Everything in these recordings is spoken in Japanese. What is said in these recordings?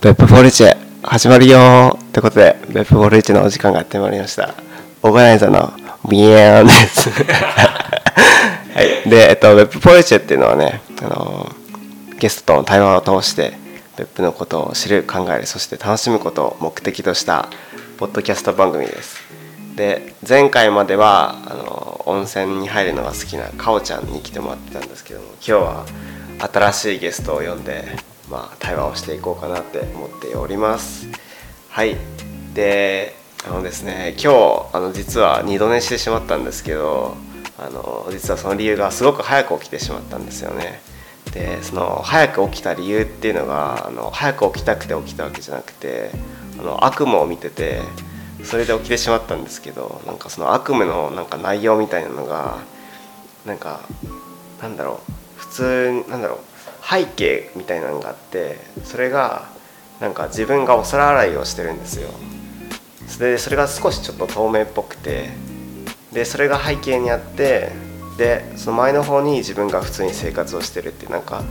ベップフォルチェ始まるよってことでベップフォルチェのお時間がやってまいりました。オーガナイザーのビエーンです。はい。でえっとベップフォルチェっていうのはねあのゲストとの対話を通してベップのことを知る考えるそして楽しむことを目的としたポッドキャスト番組です。で前回まではあの温泉に入るのが好きなかおちゃんに来てもらってたんですけども今日は新しいゲストを呼んで、まあ、対話をしていこうかなって思っております。はい。であのですね今日あの実は二度寝してしまったんですけどあの実はその理由がすごく早く起きてしまったんですよね。でその早く起きた理由っていうのがあの早く起きたくて起きたわけじゃなくてあの悪夢を見ててそれで起きてしまったんですけどなんかその悪夢のなんか内容みたいなのがなんかなんだろう。普通なんだろう。背景みたいなのがあってそれがなんか自分がお皿洗いをしてるんですよ。それでそれが少しちょっと透明っぽくてでそれが背景にあってでその前の方に自分が普通に生活をしてるっていうなんか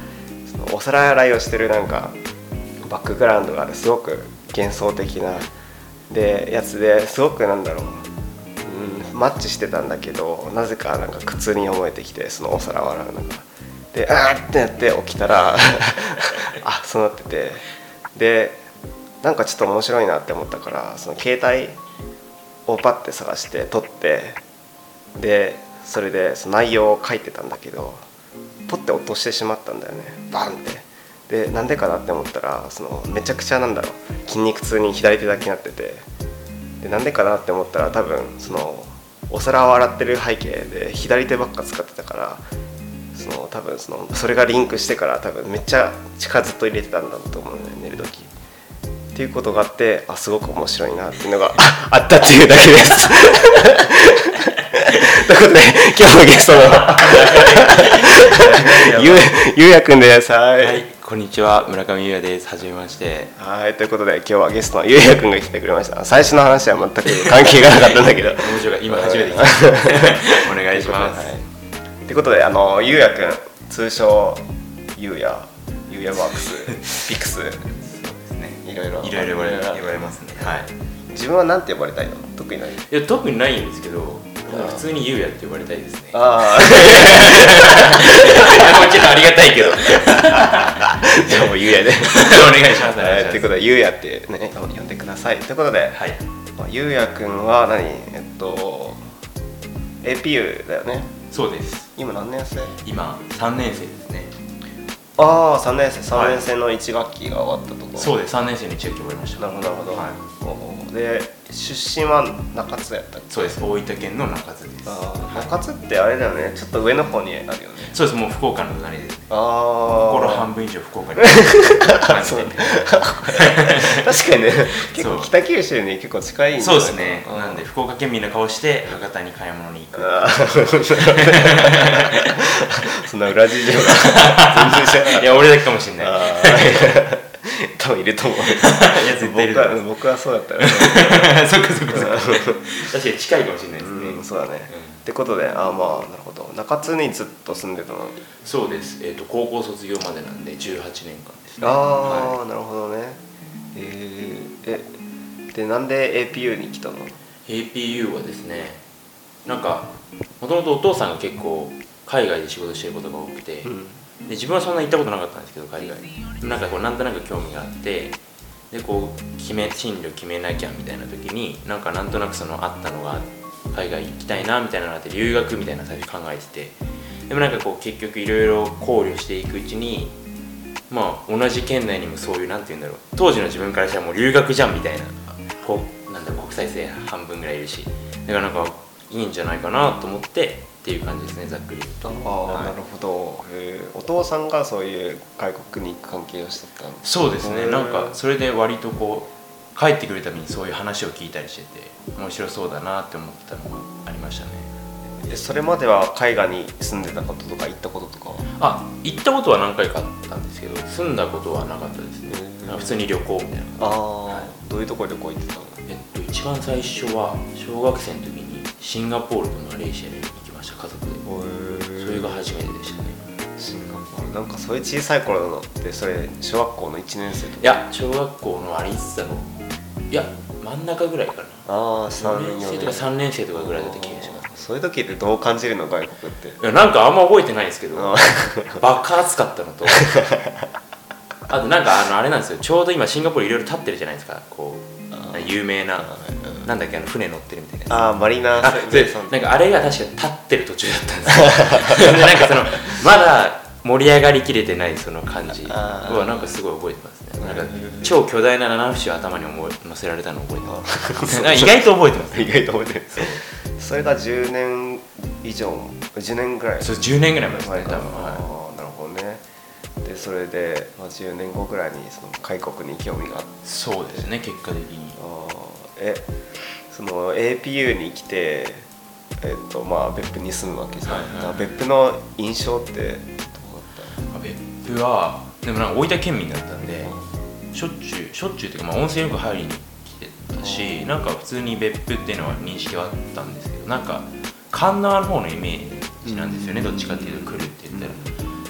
そのお皿洗いをしてるなんかバックグラウンドがあるすごく幻想的なでやつですごくなんだろう、うん、マッチしてたんだけどなぜかなんか苦痛に思えてきてそのお皿を洗うのが。であーってなって起きたら あそうなってて。でなんかちょっと面白いなって思ったからその携帯をパッて探して撮ってでそれでその内容を書いてたんだけどポッて落としてしまったんだよね。バンって。でなんでかなって思ったらそのめちゃくちゃなんだろう筋肉痛に左手だけになってて。でなんでかなって思ったら多分そのお皿を洗ってる背景で左手ばっか使ってたからその多分そのそれがリンクしてから多分めっちゃ力ずっと入れてたんだと思うのよ寝る時。っていうことがあってあすごく面白いなっていうのが あったっていうだけです。ということで今日のゲストのゆゆうやくんです。はい、はい、こんにちは。村上優也です。はじめまして。はい。ということで今日はゲストのゆうやくんが来てくれました。最初の話は全く関係がなかったんだけど。面白い。今初めて聞きました。お願いします、はいということであのゆうやくん通称ゆうやゆうやワークス ピクス。ねいろいろ。いろいろ言われますね。はい。自分はなんて呼ばれたいの？特にない？いや特にないんですけど普通に優也って呼ばれたいですね。あも ちろんありがたいけど。あ じゃあもうゆうやで。お願いします。お願いしますはいということでゆうやってね呼んでください。ということで、はい。まあゆうやくんは何？えっと APU だよねそうです。今何年生？今3年生ですね。ああ3年生。3年生の1学期が終わったとこ。ろ、そうです。3年生に1学期終わりました。なるほどなるほど、はい。おー。で出身は中津やったっけ？そうです。大分県の中津です。あー中津ってあれだよね。ちょっと上の方にあるよね。そうです。もう福岡の隣で。ああ心半分以上福岡に 確かにね。結構北九州に結構近いそうですね。かなんで福岡県民の顔して博多に買い物に行く。そんな裏事情が。全然知らないいや俺だけかもしれない。多分いると思う。いや絶対いる僕は僕はそうだったよね。そっかそっかそっか。確かに近いかもしれないですね、うんそうだね、ってことであーまあなるほど。中津にずっと住んでたの？そうです、えー、と高校卒業までなんで18年間ですね。ああ、はなるほどね。えー、えでなんで APU に来たの？い、APU はですねなんかもともとお父さんが結構海外で仕事してることが多くて、うん。で自分はそんな行ったことなかったんですけど海外。になんかこうなんとなく興味があってでこう決め進路決めなきゃみたいな時になんかなんとなくそのあったのが海外行きたいなみたいなのがあって留学みたいな最初考えててでもなんかこう結局いろいろ考慮していくうちにまあ同じ県内にもそういうなんて言うんだろう当時の自分からしたらもう留学じゃんみたいなこうなんだろう国際生半分ぐらいいるしだからなんかいいんじゃないかなと思ってっていう感じですねざっくり言うと。ああ、はい。なるほど。へー。お父さんがそういう外国に行く関係をしてたのそうですね。なんかそれで割とこう帰ってくるたびにそういう話を聞いたりしてて面白そうだなって思ってたのがありましたね。でそれまでは海外に住んでたこととか行ったこととかは？あ行ったことは何回かあったんですけど住んだことはなかったですね。普通に旅行みたいな。ああ、はい。どういうところ旅行行ってたの？えっと一番最初は小学生の時にシンガポールとマレーシアに行きました家族で。それが初めてでしたね。シンガポール。なんかそういう小さい頃のってそれ小学校の1年生とか？いや小学校のあれいつだろういや真ん中ぐらいかな。ああ4 3年。生とか3年生とかぐらいだった気がします。そういう時ってどう感じるの外国って？いやなんかあんま覚えてないですけどあ爆発かったのと。あとなんかあのあれなんですよ。ちょうど今シンガポールいろいろ立ってるじゃないですか。こう有名ななんだっけあの船乗ってるみたいなあーマリーナ。あでさんなんかあれが確か立ってる途中だったんですよ。でなんかそのまだ盛り上がりきれてないその感じはなんかすごい覚えてますね。なんか超巨大な七節を頭に乗せられたのを 覚えてます。意外と覚えてます。意外と覚えてるそれが10年以上10年ぐらい。そう10年ぐらい前ですね多分。なるほどね。でそれで、まあ、10年後ぐらいにその開国に興味があって。いそうですね結果的に。あー。えその APU に来てえっとまあ別府に住むわけじゃん、はいはい別府の印象ってどうだっまあ別府はでもなんか大分県民だったんでしょっちゅうしょっちゅうっていうか、まあ、温泉よく入りに来てたしなんか普通に別府っていうのは認識はあったんですけどなんか神奈川の方のイメージなんですよね、どっちかっていうと来るって言った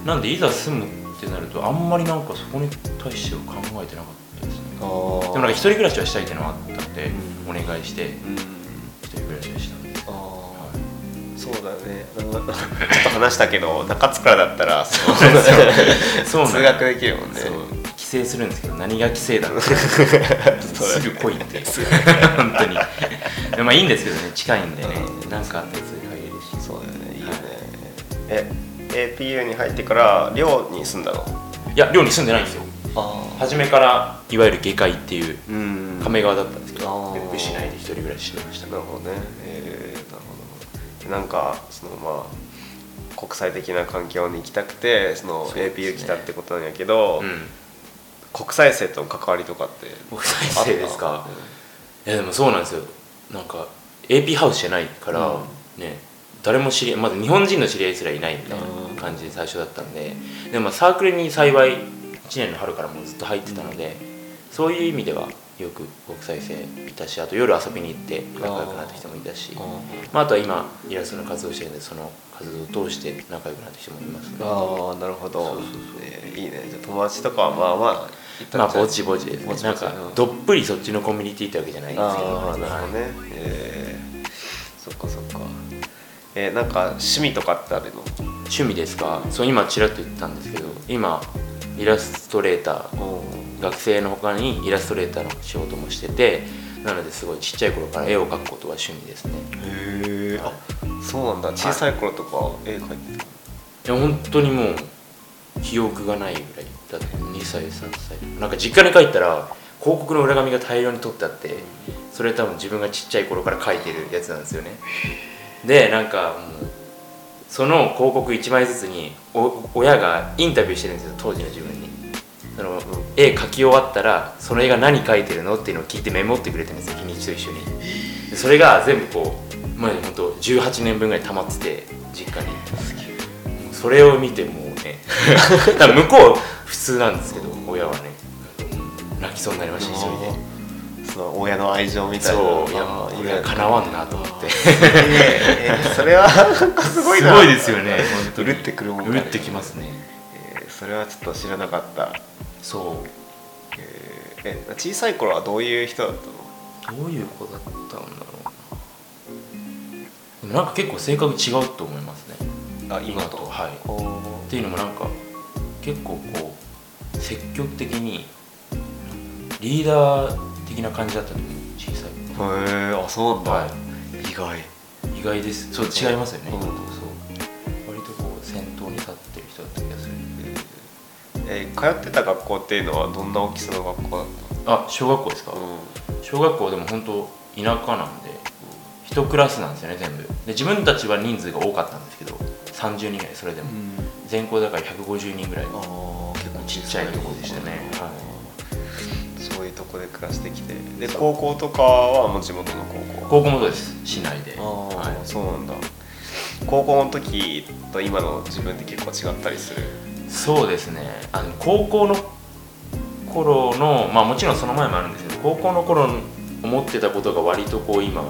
ら、なんでいざ住むってなるとあんまりなんかそこに対しては考えてなかったですね。でもなんか一人暮らしはしたいっていうのはあったので、お願いしてうん。一人暮らしはしたそうだよね。うんちょっと話したけど中津からだったらそうそう 通学できるもんね。帰省するんですけど何が帰省だ？ろうすぐ来いって。本当に。でまあいいんですけどね。近いんでね。うん何かあったらするしそうだよね。いいよね。え APU に入ってから寮に住んだの？いや寮に住んでないんですよ。あ初めからいわゆる下界っていううん。亀川だったんですけど別府市内で一人暮らししてました。なるほどね。えー、なんかそのまあ国際的な環境に行きたくてその APU 来たってことなんやけど、うん。国際生との関わりとかって国際生ですか？いやでもそうなんですよ。なんか AP ハウスじゃないから、うね誰も知りまず日本人の知り合いすらいないみたいな感じで最初だったんででもまあサークルに幸い1年の春からもうずっと入ってたので、そういう意味ではよく国際生いたしあと夜遊びに行って仲良くなった人もいたしあまあ、あとは今イラストの活動してるんでその活動を通して仲良くなった人もいます。ねあーなるほど。そうそうそう。えーいいね。じゃあ友達とかはまあまあまあぼちぼちですね。なんかうん。どっぷりそっちのコミュニティってわけじゃないんですけど。ああなるほどね、えー、そっかそっか。えー、なんか趣味とかってあるの？趣味ですか？そう今ちらっと言ったんですけど今イラストレーター。お学生の他にイラストレーターの仕事もしててなのですごいちっちゃい頃から絵を描くことは趣味ですね。へえあそうなんだ。小さい頃とか絵描いてたいや本当にもう記憶がないぐらいだって2歳3歳。なんか実家に帰ったら広告の裏紙が大量に取ってあってそれ多分自分がちっちゃい頃から描いてるやつなんですよね。でなんかもうその広告1枚ずつにお親がインタビューしてるんですよ当時の自分に絵描き終わったらその絵が何描いてるのっていうのを聞いてメモってくれてるんですよ日にちと一緒に。でそれが全部こうまあ本当18年分ぐらい溜まってて実家に。それを見てもうね 多分向こう普通なんですけど親はね泣きそうになりました一人で。その親の愛情みたいな。そういや俺はかなわんなと思って。えーそれは すごいな。すごいですよねうる ってくるもんうるってきますね。えーそれはちょっと知らなかった、そう。えーえ小さい頃はどういう人だったの？どういう子だったんだろう。なでもなんか結構性格違うと思いますね。あ今と？はい。おっていうのもなんか結構こう積極的にリーダー的な感じだったと思う小さいーへえあそうなんだ、は意外。い意外です。そう違いますよね、うんえー通ってた学校っていうのはどんな大きさの学校だっあ小学校ですか、たの、小学校でも本当田舎なんで一クラスなんですよね全部。で自分たちは人数が多かったんですけど30人ぐらいそれでも、全校だから150人ぐらい。ああ結構ちっちゃいところでしたね。はそういうとこで暮らしてきて。で高校とかはもう地元の高校？高校もそうです。市内で。ああ、はい。そうなんだ。高校の時と今の自分って結構違ったりする？そうですね。あの高校の頃のまあもちろんその前もあるんですけど高校の頃思ってたことが割とこう今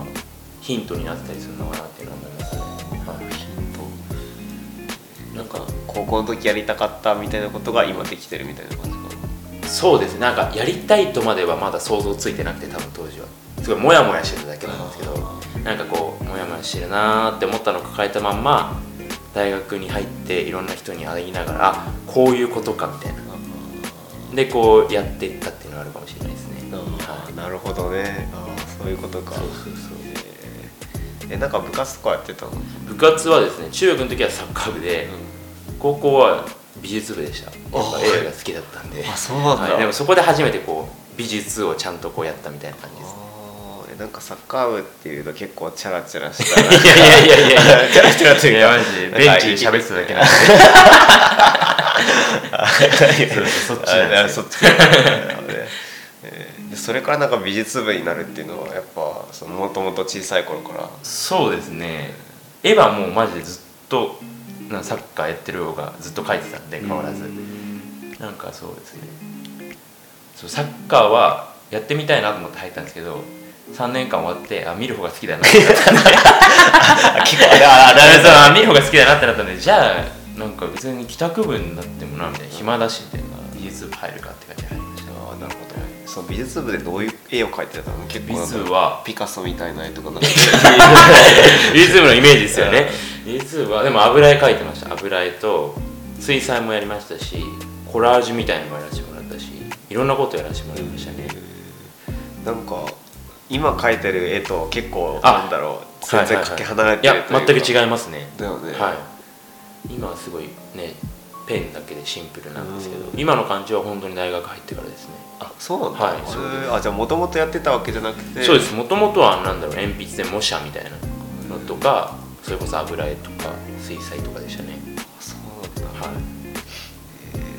ヒントになったりするのかなっていうのは思いますね、はい、なんか高校の時やりたかったみたいなことが今できてるみたいな感じか？なそうですね。なんかやりたいとまではまだ想像ついてなくて多分当時は。すごいモヤモヤしてるだけなんですけどなんかこうモヤモヤしてるなーって思ったのを抱えたまんま大学に入っていろんな人に会いながらあこういうことかみたいな。でこうやっていったっていうのがあるかもしれないですね。なるほどね。そういうことか。そうそうそう。えなんか部活とかやってたの？部活はですね中学の時はサッカー部で、高校は美術部でした。やっぱ映画が好きだったんで。あそうなんだ。はい。でもそこで初めてこう美術をちゃんとこうやったみたいな感じですなんかサッカー部っていうと結構チャラチャラした。いやいやいやいやいや。チャラチャラというかいやマジでベンチで喋ってただけなんでそっちなんですよあそっちそれからなんか美術部になるっていうのはやっぱそのもともと小さい頃から。そうですね。絵はもうマジでずっとなサッカーやってる方がずっと描いてたんで変わらず。なんかそうですね。そうサッカーはやってみたいなと思って入ったんですけど3年間終わってあ見る方が好きだな。ってなったんで結構あれあるあるそうあ見る方が好きだなってなったんでじゃあなんか別に帰宅部になってもなみたいな。暇だしみたいな美術部入るかって感じで入りました。あーなるほど。その美術部でどういう絵を描いてたの？結構美術部はピカソみたいな絵とかなんか？美術部のイメージですよね。美術部はでも油絵描いてました。油絵と水彩もやりましたしコラージュみたいなのもやらせてもらったしいろんなことやらせてもらいましたね、なんか今描いてる絵と結構あなんだろう全然かけ離れいやてるというか。全く違いますね。だよね。はい。今はすごいねペンだけでシンプルなんですけど今の感じは本当に大学入ってからですね。あそうなんだ、はい。へーあじゃあもともとやってたわけじゃなくて。そうです。もともとはなんだろう鉛筆で模写みたいなのとかそれこそ油絵とか水彩とかでしたね。そうなんだ、はい。えー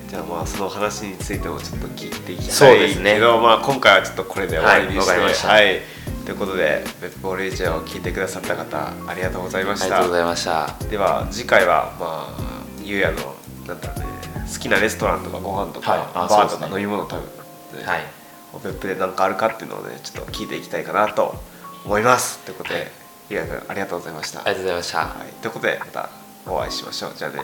じゃあまあその話についてもちょっと聞いていきたそういですね。けど、まあ、今回はちょっとこれで終わりにしてはい。はい。ということで「ベッポーレイチャー」を聞いてくださった方ありがとうございました。ありがとうございました。では次回はまあゆうやのなんだろうね好きなレストランとかご飯とか、はい。あバーとか飲み物食べる、はい。別府で何かあるかっていうのをねちょっと聞いていきたいかなと思います。ということで、ゆうやくんありがとうございました、ありがとうございました。はい、ということでまたお会いしましょう。じゃあね